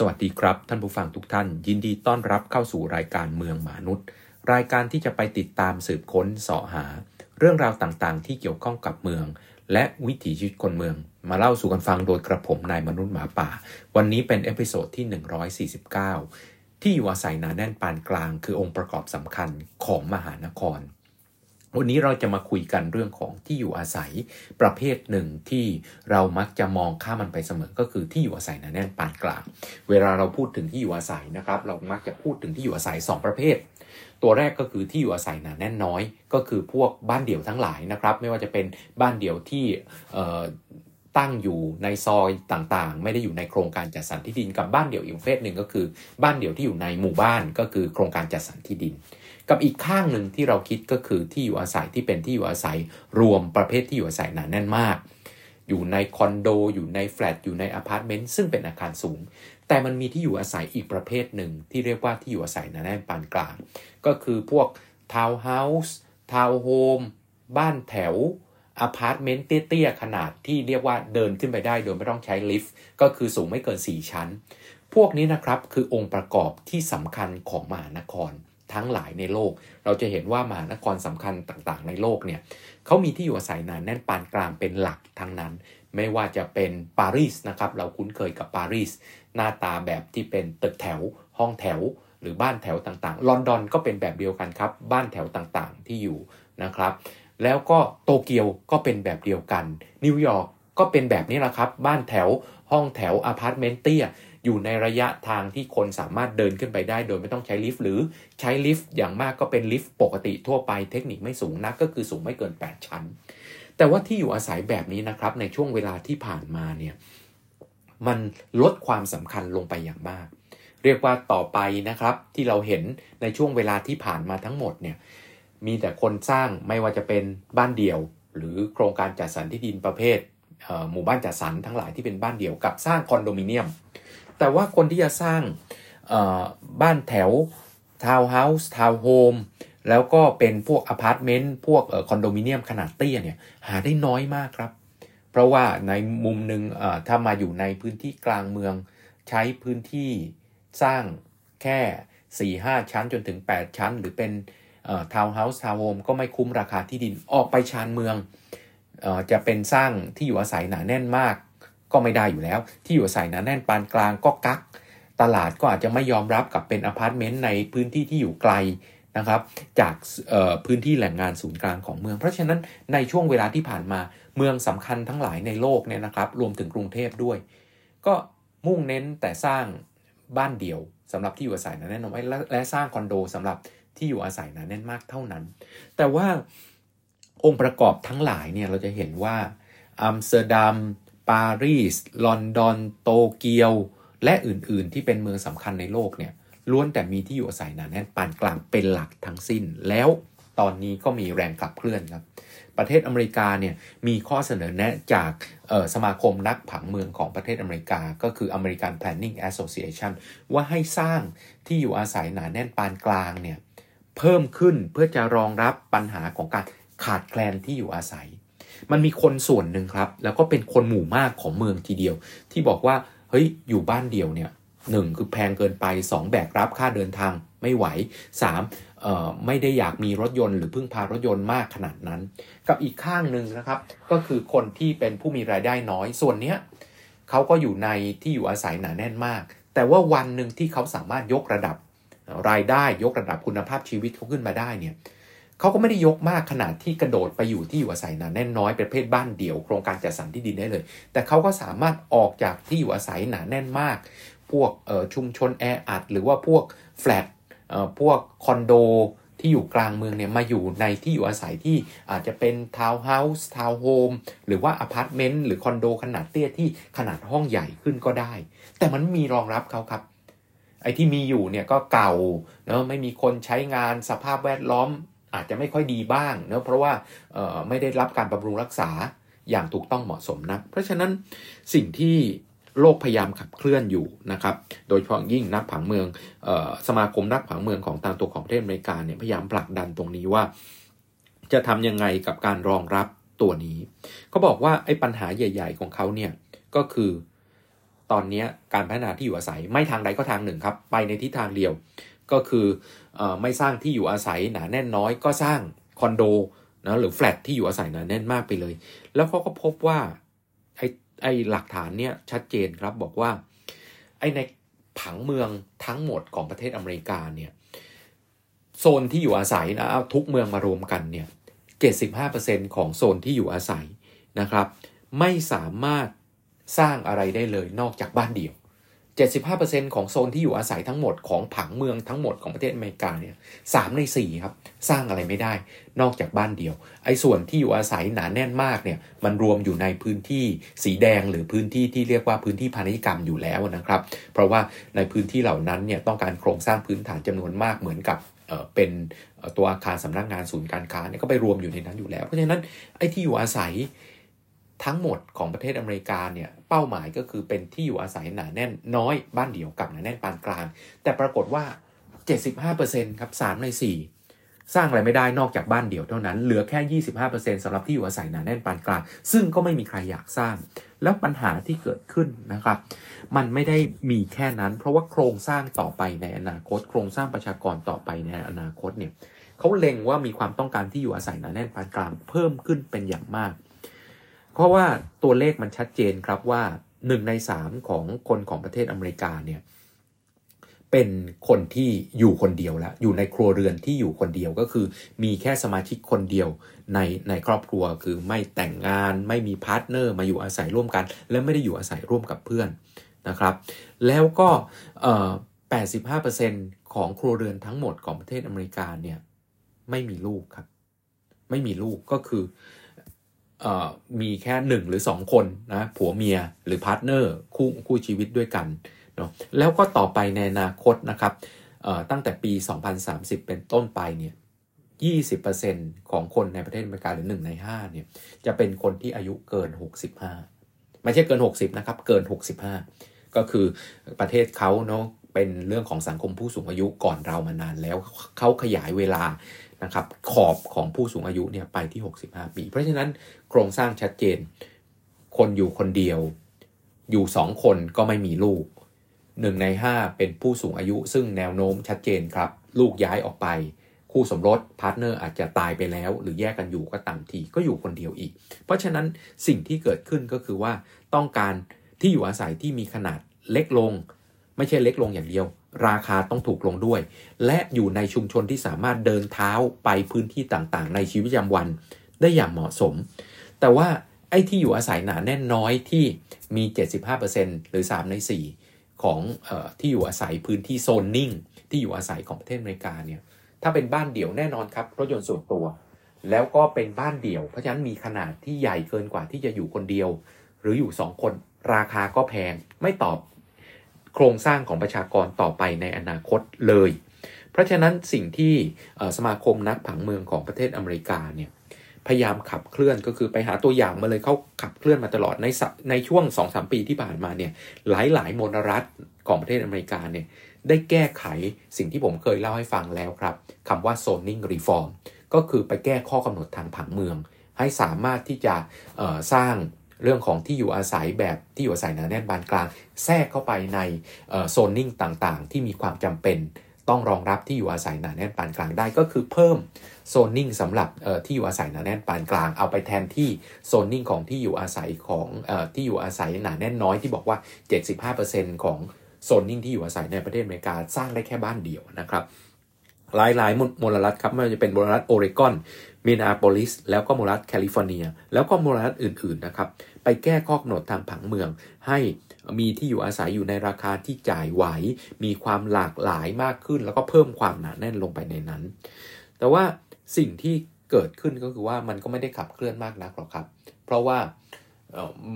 สวัสดีครับ ท่านผู้ฟังทุกท่าน ยินดีต้อนรับเข้าสู่รายการเมืองหมานุด รายการที่จะไปติดตามสืบค้นเสาะหา เรื่องราวต่างๆ ที่เกี่ยวข้องกับเมือง และวิถีชีวิตคนเมือง มาเล่าสู่กันฟังโดยกระผมนายมนุษย์หมาป่า วันนี้เป็น episode ที่ 149 ที่อยู่อาศัยหนาแน่นปานกลาง คือองค์ประกอบสำคัญของมหานคร วันนี้เราจะมาคุยกันเรื่องของที่อยู่อาศัยประเภทหนึ่งที่เรามักจะมองข้ามมันไปเสมอ ก็คือที่อยู่อาศัยหนาแน่นปานกลาง เวลาเราพูดถึงที่อยู่อาศัยนะครับ เรามักจะพูดถึงที่อยู่อาศัย 2 ประเภท ตัวแรกก็คือที่อยู่อาศัยหนาแน่นน้อย ก็คือพวกบ้านเดี่ยวทั้งหลายนะครับ ไม่ว่าจะเป็นบ้านเดี่ยวที่ตั้งอยู่ในซอยต่างๆ ไม่ได้อยู่ในโครงการจัดสรรที่ดินกับบ้านเดี่ยวอีกประเภทหนึ่งก็คือ บ้านเดี่ยวที่อยู่ในหมู่บ้านก็คือโครงการจัดสรรที่ดิน กับอีกข้างหนึ่งที่เราคิดก็คือที่อยู่อาศัยที่เป็นที่อยู่อาศัยรวมประเภทที่อยู่อาศัยหนาแน่นมาก อยู่ในคอนโด อยู่ในแฟลตอยู่ในอพาร์ตเมนต์ซึ่งเป็นอาคารสูง แต่มันมีที่อยู่อาศัยอีกประเภทหนึ่งที่เรียกว่าที่อยู่อาศัยหนาแน่นปานกลาง ก็คือพวกทาวน์เฮาส์ทาวน์โฮมบ้านแถวอพาร์ตเมนต์เตี้ยๆขนาดที่เรียกว่าเดินขึ้นไปได้โดยไม่ต้องใช้ลิฟต์ก็คือสูงไม่เกิน 4 ชั้น พวกนี้นะครับคือองค์ประกอบที่สำคัญของมหานคร ทั้งหลายในโลก เราจะเห็นว่ามหานครสำคัญต่างๆ ในโลกเนี่ยเขามีที่อยู่อาศัยหนาแน่นปานกลางเป็นหลักทั้งนั้น ไม่ว่าจะเป็นปารีสนะครับ เราคุ้นเคยกับปารีสหน้าตาแบบที่เป็นตึกแถว ห้องแถว หรือบ้านแถวต่างๆ ลอนดอนก็เป็นแบบเดียวกันครับ บ้านแถวต่างๆที่อยู่นะครับ แล้วก็โตเกียวก็เป็นแบบเดียวกัน นิวยอร์กก็เป็นแบบนี้แหละครับ บ้านแถว ห้องแถว อพาร์ตเมนต์เตี้ย อยู่ในระยะทางที่คนสามารถเดินขึ้นไปได้โดยไม่ต้องใช้ลิฟต์หรือใช้ลิฟต์อย่างมากก็เป็นลิฟต์ปกติทั่วไปเทคนิคไม่สูงนักก็คือสูงไม่เกิน 8 ชั้น แต่ว่าที่อยู่อาศัยแบบนี้นะครับในช่วงเวลาที่ผ่านมาเนี่ยมันลดความสำคัญลงไปอย่างมาก เรียกว่าต่อไปนะครับที่เราเห็นในช่วงเวลาที่ผ่านมาทั้งหมดเนี่ยมีแต่คนสร้างไม่ว่าจะเป็นบ้านเดี่ยว หรือโครงการจัดสรรที่ดินประเภทหมู่บ้านจัดสรรทั้งหลายที่เป็นบ้านเดี่ยวกับสร้างคอนโดมิเนียม แต่ว่าคนที่จะสร้างบ้านแถวทาวน์เฮาส์ทาวน์โฮมแล้วก็เป็นพวกอพาร์ตเมนต์พวกคอนโดมิเนียมขนาดเตี้ยเนี่ยหาได้น้อยมากครับ เพราะว่าในมุมหนึ่งถ้ามาอยู่ในพื้นที่กลางเมือง ใช้พื้นที่สร้างแค่ 4-5 ชั้นจนถึง 8 ชั้น หรือเป็นทาวน์เฮาส์ทาวน์โฮมก็ไม่คุ้มราคาที่ดินออกไปชานเมืองอจะเป็นสร้างที่อยู่อาศัยหนาแน่นมาก ก็ไม่ได้อยู่แล้ว ที่อยู่อาศัยหนาแน่นปานกลางก็กัก ตลาดก็อาจจะไม่ยอมรับกับเป็นอพาร์ตเมนต์ในพื้นที่ที่อยู่ไกลนะครับ จากพื้นที่แหล่งงานศูนย์กลางของเมือง เพราะฉะนั้นในช่วงเวลาที่ผ่านมาเมืองสำคัญทั้งหลายในโลกเนี่ยนะครับ รวมถึงกรุงเทพด้วย ก็มุ่งเน้นแต่สร้างบ้านเดี่ยวสำหรับที่อยู่อาศัยหนาแน่นเอาไว้และสร้างคอนโดสำหรับที่อยู่อาศัยหนาแน่นมากเท่านั้น แต่ว่าองค์ประกอบทั้งหลายเนี่ยเราจะเห็นว่าอัมสเตอร์ดัม ปารีส ลอนดอน โตเกียว และอื่นๆ ที่เป็นเมืองสำคัญในโลกเนี่ยล้วนแต่มีที่อยู่อาศัยหนาแน่นปานกลางเป็นหลักทั้งสิ้น แล้วตอนนี้ก็มีแรงขับเคลื่อนครับ ประเทศอเมริกาเนี่ยมีข้อเสนอแนะจากสมาคมนักผังเมืองของประเทศอเมริกา ก็คือ American Planning Association ว่าให้สร้างที่อยู่อาศัยหนาแน่นปานกลางเนี่ยเพิ่มขึ้นเพื่อจะรองรับปัญหาของการขาดแคลนที่อยู่อาศัย มันมีคนส่วนหนึ่งครับ แล้วก็เป็นคนหมู่มากของเมืองทีเดียว ที่บอกว่าเฮ้ยอยู่บ้านเดียวเนี่ยหนึ่งคือแพงเกินไป 2 แบกรับค่าเดินทางไม่ไหว 3. เอ่อไม่ได้อยากมีรถยนต์หรือพึ่งพารถยนต์มากขนาดนั้น กับอีกข้างหนึ่งนะครับ ก็คือคนที่เป็นผู้มีรายได้น้อยส่วนเนี้ยเขาก็อยู่ในที่อยู่อาศัยหนาแน่นมาก แต่ว่าวันหนึ่งที่เขาสามารถยกระดับรายได้ยกระดับคุณภาพชีวิตเขาขึ้นมาได้เนี่ย เขาก็ไม่ได้ยกมากขนาดที่กระโดดไปอยู่ที่อยู่อาศัยหนาแน่นน้อยประเภทบ้านเดี่ยว โครงการจัดสรรที่ดินได้เลย แต่เขาก็สามารถออกจากที่อยู่อาศัยหนาแน่นมาก พวกชุมชนแออัดหรือว่าพวกแฟลตพวกคอนโดที่อยู่กลางเมืองเนี่ยมาอยู่ในที่อยู่อาศัยที่อาจจะเป็นทาวน์เฮาส์ทาวน์โฮมหรือว่าอพาร์ตเมนต์หรือคอนโดขนาดเตี้ยที่ขนาดห้องใหญ่ขึ้นก็ได้ แต่มันมีรองรับเขาครับ ไอ้ที่มีอยู่เนี่ยก็เก่าเนาะไม่มีคนใช้งานสภาพแวดล้อม อาจจะไม่ค่อยดีบ้างเนาะเพราะว่าไม่ได้รับการบำรุงรักษาอย่างถูกต้องเหมาะสมนะเพราะฉะนั้นสิ่งที่โลกพยายามขับเคลื่อนอยู่นะครับ โดยเฉพาะยิ่งนักผังเมืองออสมาคมนักผังเมืองของทางตัวของประเทศอเมริกาเนี่ยพยายามผลักดันตรงนี้ว่า จะทำยังไงกับการรองรับตัวนี้เขาบอกว่าไอ้ปัญหาใหญ่ ๆ ของเขาเนี่ยก็คือตอนนี้การพัฒนาที่อยู่อาศัยไม่ทางใดก็ทางหนึ่งครับ ไปในทิศทางเดียว ก็คืออไม่สร้างที่อยู่อาศัยหนาแน่นน้อย ก็สร้างคอนโดนะหรือแฟลตที่อยู่อาศัยหนาแน่นมากไปเลย แล้วเขาก็พบว่าไอ้ไอ้หลักฐานเนี่ยชัดเจนครับบอกว่าไอ้ในผังเมืองทั้งหมดของประเทศอเมริกาเนี่ยโซนที่อยู่อาศัยนะเอาทุกเมืองมารวมกันเนี่ย75%ของโซนที่อยู่อาศัยนะครับ ไม่สามารถสร้างอะไรได้เลยนอกจากบ้านเดี่ยว 75%ของโซนที่อยู่อาศัยทั้งหมดของผังเมืองทั้งหมดของประเทศอเมริกาเนี่ยสใน4ครับสร้างอะไรไม่ได้ นอกจากบ้านเดียว ไอ้ส่วนที่อยู่อาศัยหนาแน่นมากเนี่ยมันรวมอยู่ในพื้นที่สีแดงหรือพื้นที่ที่เรียกว่าพื้นที่พาณิชยกรรมอยู่แล้วนะครับ เพราะว่าในพื้นที่เหล่านั้นเนี่ยต้องการโครงสร้างพื้นฐานจำนวนมากเหมือนกับเป็นตัวอาคารสำนักงานศูนย์การค้าเนี่ยก็ไปรวมอยู่ในนั้นอยู่แล้ว เพราะฉะนั้นไอ้ที่อยู่อาศัย ทั้งหมดของประเทศอเมริกาเนี่ยเป้าหมายก็คือเป็นที่อยู่อาศัยหนาแน่นน้อยบ้านเดี่ยวกับหนาแน่นปานกลาง แต่ปรากฏว่า 75%ครับ3ใน 4 สร้างอะไรไม่ได้นอกจากบ้านเดี่ยวเท่านั้น เหลือแค่ 25%สำหรับที่อยู่อาศัยหนาแน่นปานกลาง ซึ่งก็ไม่มีใครอยากสร้าง แล้วปัญหาที่เกิดขึ้นนะครับ มันไม่ได้มีแค่นั้น เพราะว่าโครงสร้างต่อไปในอนาคต โครงสร้างประชากรต่อไปในอนาคตเนี่ยเขาเล็งว่ามีความต้องการที่อยู่อาศัยหนาแน่นปานกลางเพิ่มขึ้นเป็นอย่างมาก เพราะว่าตัวเลขมันชัดเจนครับว่าหนึ่งในสามของคนของประเทศอเมริกาเนี่ยเป็นคนที่อยู่คนเดียวแล้วอยู่ในครัวเรือนที่อยู่คนเดียวก็คือ มีแค่สมาชิกคนเดียวในในครอบครัวคือไม่แต่งงานไม่มี partner มาอยู่อาศัยร่วมกัน และไม่ได้อยู่อาศัยร่วมกับเพื่อนนะครับ แล้วก็85%ของครัวเรือนทั้งหมดของประเทศอเมริกาเนี่ยไม่มีลูกครับ ไม่มีลูกก็คือ มีแค่หนึ่งหรือสองคนนะผัวเมียหรือ partner คู่คู่ชีวิตด้วยกันเนาะแล้วก็ต่อไปในอนาคตนะครับตั้งแต่ปี 2030 เป็นต้นไปเนี่ย20%ของคนในประเทศอเมริกาหรือ 1 ใน 5 เนี่ย จะเป็นคนที่อายุเกิน 65 ไม่ใช่เกิน 60 นะครับ เกิน 65 ก็คือประเทศเขาเนาะเป็นเรื่องของสังคมผู้สูงอายุก่อนเรามานานแล้วเขาขยายเวลานะครับขอบของผู้สูงอายุเนี่ยไปที่ 65 ปี เพราะฉะนั้น โครงสร้างชัดเจน คนอยู่คนเดียว อยู่2คนก็ไม่มีลูก1ใน5เป็นผู้สูงอายุซึ่งแนวโน้มชัดเจนครับ ลูกย้ายออกไป คู่สมรส partner อาจจะตายไปแล้ว หรือแยกกันอยู่ก็ตามทีก็อยู่คนเดียวอีก เพราะฉะนั้นสิ่งที่เกิดขึ้นก็คือว่าต้องการที่อยู่อาศัยที่มีขนาดเล็กลง ไม่ใช่เล็กลงอย่างเดียว ราคาต้องถูกลงด้วย และอยู่ในชุมชนที่สามารถเดินเท้าไปพื้นที่ต่างๆ ในชีวิตประจำวันได้อย่างเหมาะสม แต่ว่าไอ้ที่อยู่อาศัยหนาแน่นน้อยที่มี 75%หรือ 3 ใน 4 ของออที่อยู่อาศัยพื้นที่โซนนิ่ง ที่อยู่อาศัยของประเทศอเมริกาเนี่ยถ้าเป็นบ้านเดี่ยวแน่นอนครับ รถยนต์ส่วนตัว แล้วก็เป็นบ้านเดี่ยว เพราะฉะนั้นมีขนาดที่ใหญ่เกินกว่าที่จะอยู่คนเดียว หรืออยู่ 2 คนราคาก็แพงไม่ตอบโครงสร้างของประชากรต่อไปในอนาคตเลย เพราะฉะนั้นสิ่งที่สมาคมนักผังเมืองของประเทศอเมริกาเนี่ย พยายามขับเคลื่อนก็คือไปหาตัวอย่างมาเลยเขาขับเคลื่อนมาตลอดในในช่วง2-3ปีที่ผ่านมาเนี่ยหลายหลายมลรัฐของประเทศอเมริกาเนี่ยได้แก้ไขสิ่งที่ผมเคยเล่าให้ฟังแล้วครับคำว่า zoning reform ก็คือไปแก้ข้อกำหนดทางผังเมือง ให้สามารถที่จะสร้างเรื่องของที่อยู่อาศัยแบบที่อยู่อาศัยหนาแน่นบานกลาง แทรกเข้าไปในโซนนิ่งต่างๆ ที่มีความจำเป็น ต้องรองรับที่อยู่อาศัยหนาแน่นปานกลางได้ก็คือเพิ่มโซนนิ่งสำหรับที่อยู่อาศัยหนาแน่นปานกลางเอาไปแทนที่โซนนิ่งของที่อยู่อาศัยของที่อยู่อาศัยหนาแน่นน้อยที่บอกว่า 75%ของโซนนิ่งที่อยู่อาศัยในประเทศอเมริกาสร้างได้แค่บ้านเดียวนะครับหลายๆมลรัฐครับไม่ว่าจะเป็นมลรัฐโอเรกอนมินาโปลิสแล้วก็มลรัฐแคลิฟอร์เนีย แล้วก็มลรัฐอื่นๆนะครับ ไปแก้ข้อกำหนดทางผังเมืองให้ มีที่อยู่อาศัยอยู่ในราคาที่จ่ายไหว มีความหลากหลายมากขึ้น แล้วก็เพิ่มความหนาแน่นลงไปในนั้น แต่ว่าสิ่งที่เกิดขึ้นก็คือว่ามันก็ไม่ได้ขับเคลื่อนมากนักหรอกครับ เพราะว่า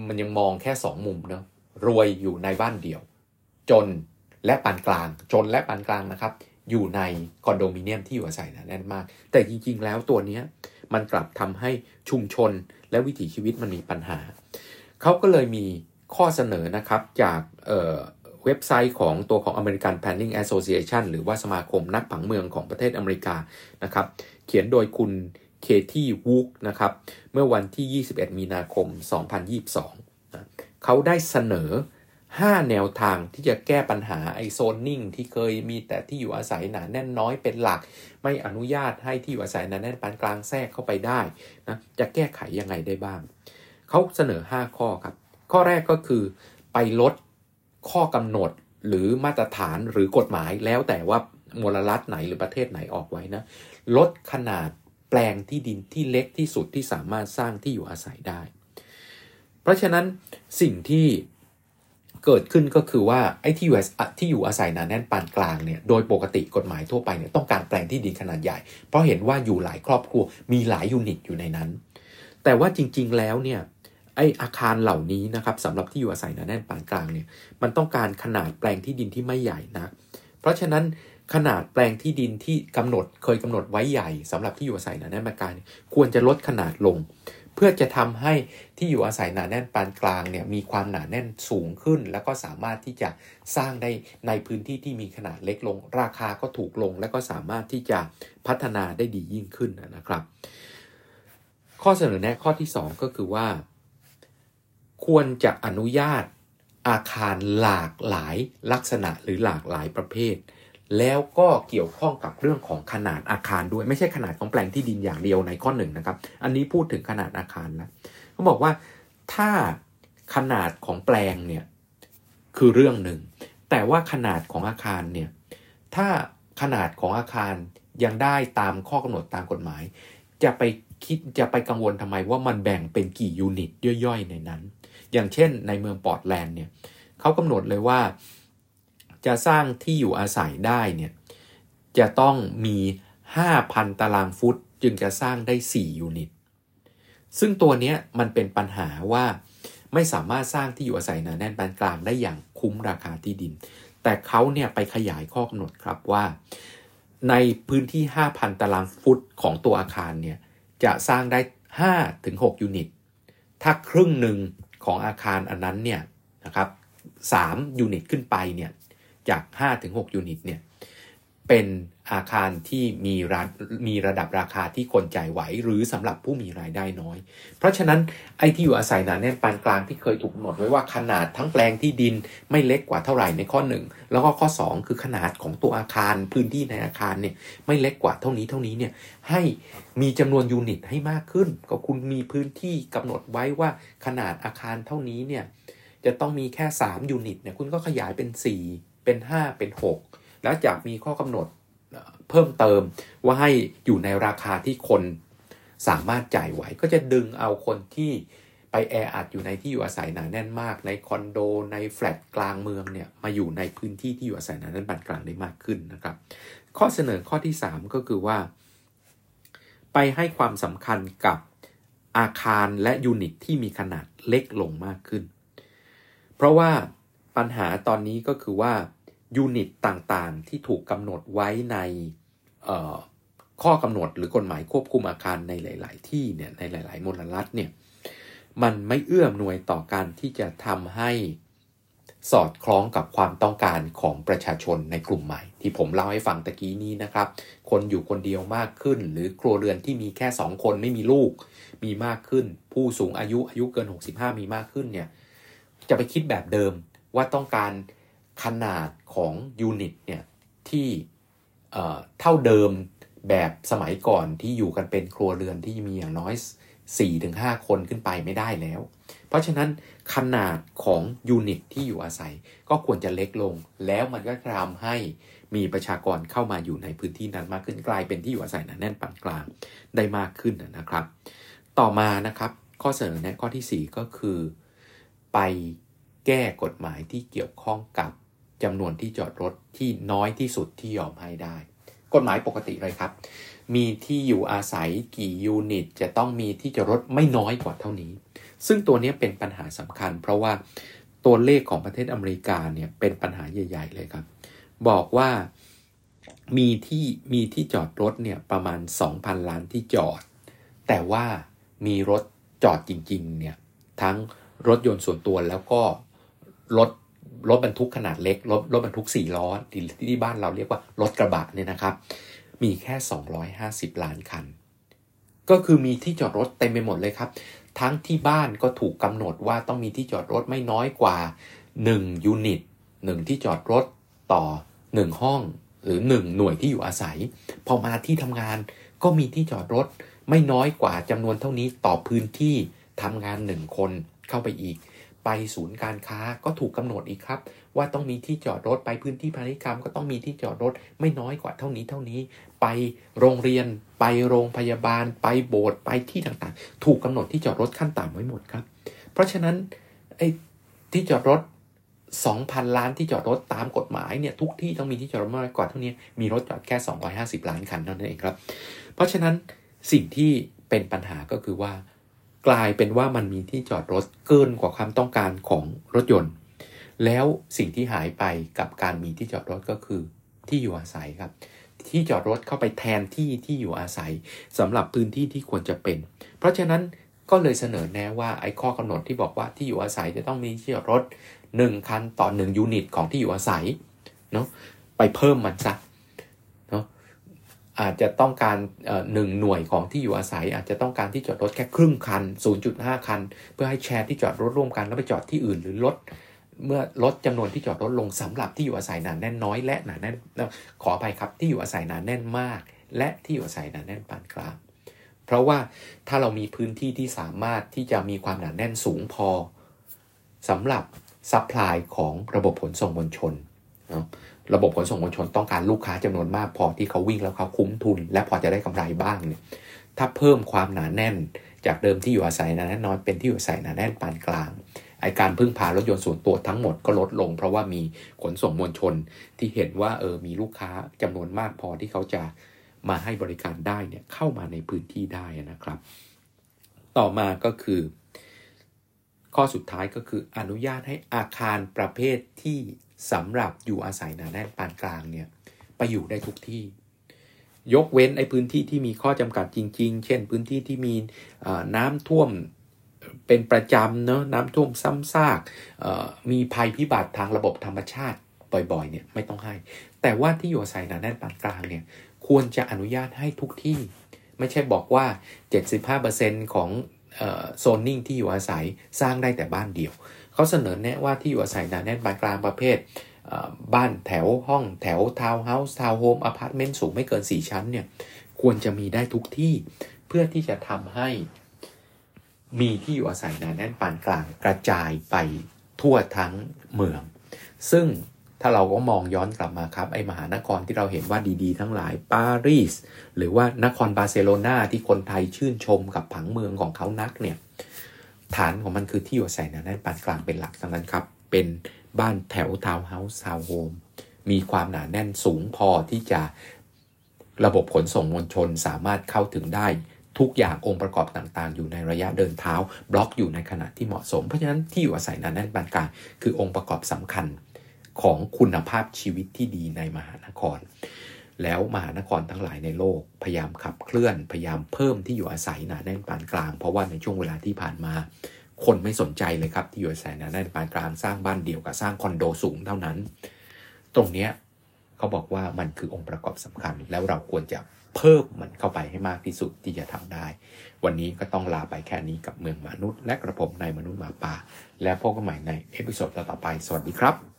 มันยังมองแค่ 2 มุมเนาะรวยอยู่ในบ้านเดี่ยว จนและปานกลาง จนและปานกลางนะครับ อยู่ในคอนโดมิเนียมที่อยู่อาศัยนะแน่นมาก แต่จริง ๆ แล้วตัวนี้มันกลับทำให้ชุมชนและวิถีชีวิตมันมีปัญหา เขาก็เลยมี ข้อเสนอนะครับจากเเว็บไซต์ของตัวของ American Planning Association หรือว่าสมาคมนักผังเมืองของประเทศอเมริกานะครับ เขียนโดยคุณเคที่วูกนะครับ เมื่อวันที่ 21 มีนาคม 2022นะเขาได้เสนอ 5 แนวทางที่จะแก้ปัญหาไอโซนนิ่งที่เคยมีแต่ที่อยู่อาศัยหนาแน่นน้อยเป็นหลัก ไม่อนุญาตให้ที่อยู่อาศัยหนาแน่นปานกลางแทรกเข้าไปได้นะจะแก้ไขยังไงได้บ้าง เขาเสนอ 5 ข้อครับ ข้อแรกก็คือไปลดข้อกำหนดหรือมาตรฐานหรือกฎหมายแล้วแต่ว่ามลรัฐไหนหรือประเทศไหนออกไว้นะ ลดขนาดแปลงที่ดินที่เล็กที่สุดที่สามารถสร้างที่อยู่อาศัยได้ เพราะฉะนั้นสิ่งที่เกิดขึ้นก็คือว่าไอ้ที่อยู่ที่อยู่อาศัยหนาแน่นปานกลางเนี่ยโดยปกติกฎหมายทั่วไปเนี่ยต้องการแปลงที่ดินขนาดใหญ่ เพราะเห็นว่าอยู่หลายครอบครัวมีหลายยูนิตอยู่ในนั้น แต่ว่าจริง ๆแล้วเนี่ย ไออาคารเหล่านี้นะครับสำหรับที่อยู่อาศัยหนาแน่นปานกลางเนี่ยมันต้องการขนาดแปลงที่ดินที่ไม่ใหญ่นะเพราะฉะนั้นขนาดแปลงที่ดินที่กำหนดเคยกำหนดไว้ใหญ่สำหรับที่อยู่อาศัยหนาแน่นปานกลางควรจะลดขนาดลง เพื่อจะทำให้ที่อยู่อาศัยหนาแน่นปานกลางเนี่ยมีความหนาแน่นสูงขึ้น แล้วก็สามารถที่จะสร้างได้ในพื้นที่ที่มีขนาดเล็กลง ราคาก็ถูกลง และก็สามารถที่จะพัฒนาได้ดียิ่งขึ้นนะครับ ข้อเสนอแนะข้อที่ 2 ก็คือว่า ควรจะอนุญาตอาคารหลากหลายลักษณะหรือหลากหลายประเภท แล้วก็เกี่ยวข้องกับเรื่องของขนาดอาคารด้วยไม่ใช่ขนาดของแปลงที่ดินอย่างเดียวในข้อหนึ่งนะครับ อันนี้พูดถึงขนาดอาคารแล้วเขาบอกว่าถ้าขนาดของแปลงเนี่ยคือเรื่องหนึ่ง แต่ว่าขนาดของอาคารเนี่ยถ้าขนาดของอาคารยังได้ตามข้อกำหนดตามกฎหมาย จะไปคิดจะไปกังวลทำไมว่ามันแบ่งเป็นกี่ยูนิตย่อยๆในนั้น อย่างเช่นในเมืองปอร์ตแลนด์เนี่ยเขากำหนดเลยว่า จะสร้างที่อยู่อาศัยได้เนี่ยจะต้องมี 5,000 ตารางฟุต จึงจะสร้างได้ 4 ยูนิต ซึ่งตัวนี้มันเป็นปัญหาว่าไม่สามารถสร้างที่อยู่อาศัยหนาแน่นปานกลางได้อย่างคุ้มราคาที่ดิน แต่เขาเนี่ยไปขยายข้อกำหนดครับว่า ในพื้นที่ 5,000 ตารางฟุตของตัวอาคารเนี่ยจะสร้างได้ 5-6 ยูนิต ถ้าครึ่งหนึ่ง ของอาคารอันนั้นเนี่ยนะครับ3ยูนิตขึ้นไปเนี่ยจาก5-6ยูนิตเนี่ยเป็น อาคารที่มีรามีระดับราคาที่คนจ่ายไหว หรือสำหรับผู้มีรายได้น้อย เพราะฉะนั้นไอ้ที่อยู่อาศัยหนาแน่นปานกลางที่เคยถูกกำหนดไว้ว่าขนาดทั้งแปลงที่ดินไม่เล็กกว่าเท่าไหร่ในข้อ 1 แล้วก็ข้อ 2 คือขนาดของตัวอาคารพื้นที่ในอาคารเนี่ยไม่เล็กกว่าเท่านี้เท่านี้เนี่ยให้มีจำนวนยูนิตให้มากขึ้น ก็คุณมีพื้นที่กำหนดไว้ว่าขนาดอาคารเท่านี้เนี่ยจะต้องมีแค่ 3 ยูนิตเนี่ยคุณก็ขยายเป็น 4 เป็น 5 เป็น 6 แล้วจากมีข้อกำหนด เพิ่มเติมว่าให้อยู่ในราคาที่คนสามารถจ่ายไหว ก็จะดึงเอาคนที่ไปแออัดอยู่ในที่อยู่อาศัยหนาแน่นมาก ในคอนโด ในแฟลตกลางเมืองเนี่ยมาอยู่ในพื้นที่ที่อยู่อาศัยหนาแน่นปานกลางได้มากขึ้นนะครับ ข้อเสนอข้อที่ 3 ก็คือว่า ไปให้ความสำคัญกับอาคารและยูนิตที่มีขนาดเล็กลงมากขึ้น เพราะว่าปัญหาตอนนี้ก็คือว่า ยูนิตต่างๆ ที่ถูกกำหนดไว้ในข้อกำหนดหรือกฎหมายควบคุมอาคารในหลาย ๆ ที่เนี่ยในหลาย ๆมลรัฐเนี่ยมันไม่เอื้อมหน่วยต่อการที่จะทำให้สอดคล้องกับความต้องการของประชาชนในกลุ่มใหม่ ที่ผมเล่าให้ฟังตะกี้นี้นะครับ คนอยู่คนเดียวมากขึ้น หรือครัวเรือนที่มีแค่ 2 คนไม่มีลูก มีมากขึ้น ผู้สูงอายุอายุเกิน 65 มีมากขึ้นเนี่ยจะไปคิดแบบเดิมว่าต้องการ ขนาดของยูนิตเนี่ยที่เท่าเดิมแบบสมัยก่อนที่อยู่กันเป็นครัวเรือนที่มีอย่างน้อย 4-5 คนขึ้นไปไม่ได้แล้ว เพราะฉะนั้นขนาดของยูนิตที่อยู่อาศัยก็ควรจะเล็กลง แล้วมันก็ทำให้มีประชากรเข้ามาอยู่ในพื้นที่นั้นมากขึ้นกลายเป็นที่อยู่อาศัยหนาแน่นปานกลางได้มากขึ้นนะครับ ต่อมานะครับข้อเสนอแนะข้อที่ 4 ก็คือ ไปแก้กฎหมายที่เกี่ยวข้องกับ จำนวนที่จอดรถที่น้อยที่สุดที่ยอมให้ได้ กฎหมายปกติเลยครับ มีที่อยู่อาศัยกี่ยูนิต จะต้องมีที่จอดรถไม่น้อยกว่าเท่านี้ ซึ่งตัวนี้เป็นปัญหาสำคัญ เพราะว่าตัวเลขของประเทศอเมริกาเนี่ยเป็นปัญหาใหญ่ ๆ เลยครับ บอกว่ามีที่มีที่จอดรถเนี่ยประมาณ 2,000 ล้านที่จอด แต่ว่ามีรถจอดจริงๆเนี่ยทั้งรถยนต์ส่วนตัวแล้วก็รถ รถบรรทุกขนาดเล็ก รถรถบรรทุก4ล้อที่ที่บ้านเราเรียกว่ารถกระบะเนี่ยนะครับ มีแค่ 250 ล้านคัน ก็คือมีที่จอดรถเต็มไปหมดเลยครับ ทั้งที่บ้านก็ถูกกำหนดว่าต้องมีที่จอดรถไม่น้อยกว่า 1 ยูนิต1ที่จอดรถต่อ 1 ห้องหรือ 1 หน่วยที่อยู่อาศัย พอมาที่ทำงานก็มีที่จอดรถไม่น้อยกว่าจำนวนเท่านี้ต่อพื้นที่ทำงาน 1 คนเข้าไปอีก ไปศูนย์การค้าก็ถูกกำหนดอีกครับ ว่าต้องมีที่จอดรถไปพื้นที่พาณิชยกรรม ก็ต้องมีที่จอดรถไม่น้อยกว่าเท่านี้เท่านี้ ไปโรงเรียน ไปโรงพยาบาล ไปโบสถ์ไปที่ต่างๆ ถูกกำหนดที่จอดรถขั้นต่ำไว้หมดครับ เพราะฉะนั้นไอ้ที่จอดรถ 2,000 ล้านที่จอดรถตามกฎหมายเนี่ยทุกที่ต้องมีที่จอดรถมากกว่าเท่านี้มีรถจอดแค่ 250 ล้านคันเท่านั้นเองครับ เพราะฉะนั้นสิ่งที่เป็นปัญหาก็คือว่า กลายเป็นว่ามันมีที่จอดรถเกินกว่าความต้องการของรถยนต์ แล้วสิ่งที่หายไปกับการมีที่จอดรถก็คือที่อยู่อาศัยครับ ที่จอดรถเข้าไปแทนที่ที่อยู่อาศัยสำหรับพื้นที่ที่ควรจะเป็น เพราะฉะนั้นก็เลยเสนอแนะว่าไอ้ข้อกำหนดที่บอกว่าที่อยู่อาศัยจะต้องมีที่จอดรถ 1 คันต่อ 1 ยูนิตของที่อยู่อาศัยเนาะไปเพิ่มมันซะ อาจจะต้องการหนึ่งหน่วยของที่อยู่อาศัย อาจจะต้องการที่จอดรถแค่ครึ่งคัน 0.5 คัน เพื่อให้แชร์ที่จอดรถร่วมกันแล้วไปจอดที่อื่นหรือลดเมื่อลดจำนวนที่จอดรถลงสำหรับที่อยู่อาศัยหนาแน่นน้อยและหนาแน่นขออภัยครับที่อยู่อาศัยหนาแน่นมาก และที่อยู่อาศัยหนาแน่นปานกลางเพราะว่าถ้าเรามีพื้นที่ที่สามารถที่จะมีความหนาแน่นสูงพอสำหรับ supply ของระบบขนส่งมวลชน นะระบบขนส่งมวลชนต้องการลูกค้าจำนวนมากพอที่เขาวิ่งแล้วเขาคุ้มทุน และพอจะได้กำไรบ้างเนี่ยถ้าเพิ่มความหนาแน่น จากเดิมที่อยู่อาศัยหนาแน่นน้อยเป็นที่อยู่อาศัยหนาแน่นปานกลางไอการพึ่งพารถยนต์ส่วนตัวทั้งหมดก็ลดลง เพราะว่ามีขนส่งมวลชนที่เห็นว่าเออมีลูกค้าจำนวนมากพอที่เขาจะมาให้บริการได้เนี่ยเข้ามาในพื้นที่ได้นะครับ ต่อมาก็คือ ข้อสุดท้ายก็คืออนุญาตให้อาคารประเภทที่ สำหรับอยู่อาศัยหนาแน่นปานกลางเนี่ยไปอยู่ได้ทุกที่ ยกเว้นไอ้พื้นที่ที่มีข้อจำกัดจริง ๆ เช่น พื้นที่ที่มีน้ำท่วมเป็นประจำเนาะน้ำท่วมซ้ำซากมีภัยพิบัติทางระบบธรรมชาติบ่อยๆเนี่ยไม่ต้องให้ แต่ว่าที่อยู่อาศัยหนาแน่นปานกลางเนี่ยควรจะอนุญาตให้ทุกที่ ไม่ใช่บอกว่า 75%ของโซนนิ่งที่อยู่อาศัยสร้างได้แต่บ้านเดี่ยว เขาเสนอแนะว่าที่อยู่อาศัยหนาแน่นปานกลางประเภทบ้านแถวห้องแถวทาวน์เฮาส์ทาวน์โฮมอพาร์ตเมนต์สูงไม่เกิน 4 ชั้นเนี่ยควรจะมีได้ทุกที่เพื่อที่จะทำให้มีที่อยู่อาศัยหนาแน่นปานกลางกระจายไปทั่วทั้งเมือง ซึ่งถ้าเราก็มองย้อนกลับมาครับ ไอมหานครที่เราเห็นว่าดีๆ ทั้งหลายปารีสหรือว่านครบาร์เซโลนาที่คนไทยชื่นชมกับผังเมืองของเขานักเนี่ย ฐานของมันคือที่อยู่อาศัยหนาแน่นปานกลางเป็นหลักทั้งนั้นครับ เป็นบ้านแถวทาวน์เฮาส์ทาวน์โฮมมีความหนาแน่นสูงพอที่จะระบบขนส่งมวลชนสามารถเข้าถึงได้ทุกอย่างองค์ประกอบต่างๆ อยู่ในระยะเดินเท้า บล็อกอยู่ในขณะที่เหมาะสม เพราะฉะนั้นที่อยู่อาศัยหนาแน่นปานกลางคือองค์ประกอบสำคัญของคุณภาพชีวิตที่ดีในมหานคร แล้วมหานครทั้งหลายในโลก พยายามขับเคลื่อน พยายามเพิ่มที่อยู่อาศัยหนาแน่นปานกลาง เพราะว่าในช่วงเวลาที่ผ่านมา คนไม่สนใจเลยครับที่อยู่อาศัยหนาแน่นปานกลางสร้างบ้านเดี่ยวกับสร้างคอนโดสูงเท่านั้น ตรงเนี้ยเขาบอกว่ามันคือองค์ประกอบสำคัญ แล้วเราควรจะเพิ่มมันเข้าไปให้มากที่สุดที่จะทำได้ วันนี้ก็ต้องลาไปแค่นี้กับเมืองมนุษย์ และกระผมในมนุษย์หมาป่า แล้วพบกันใหม่ในเอพิโซดต่อไป สวัสดีครับ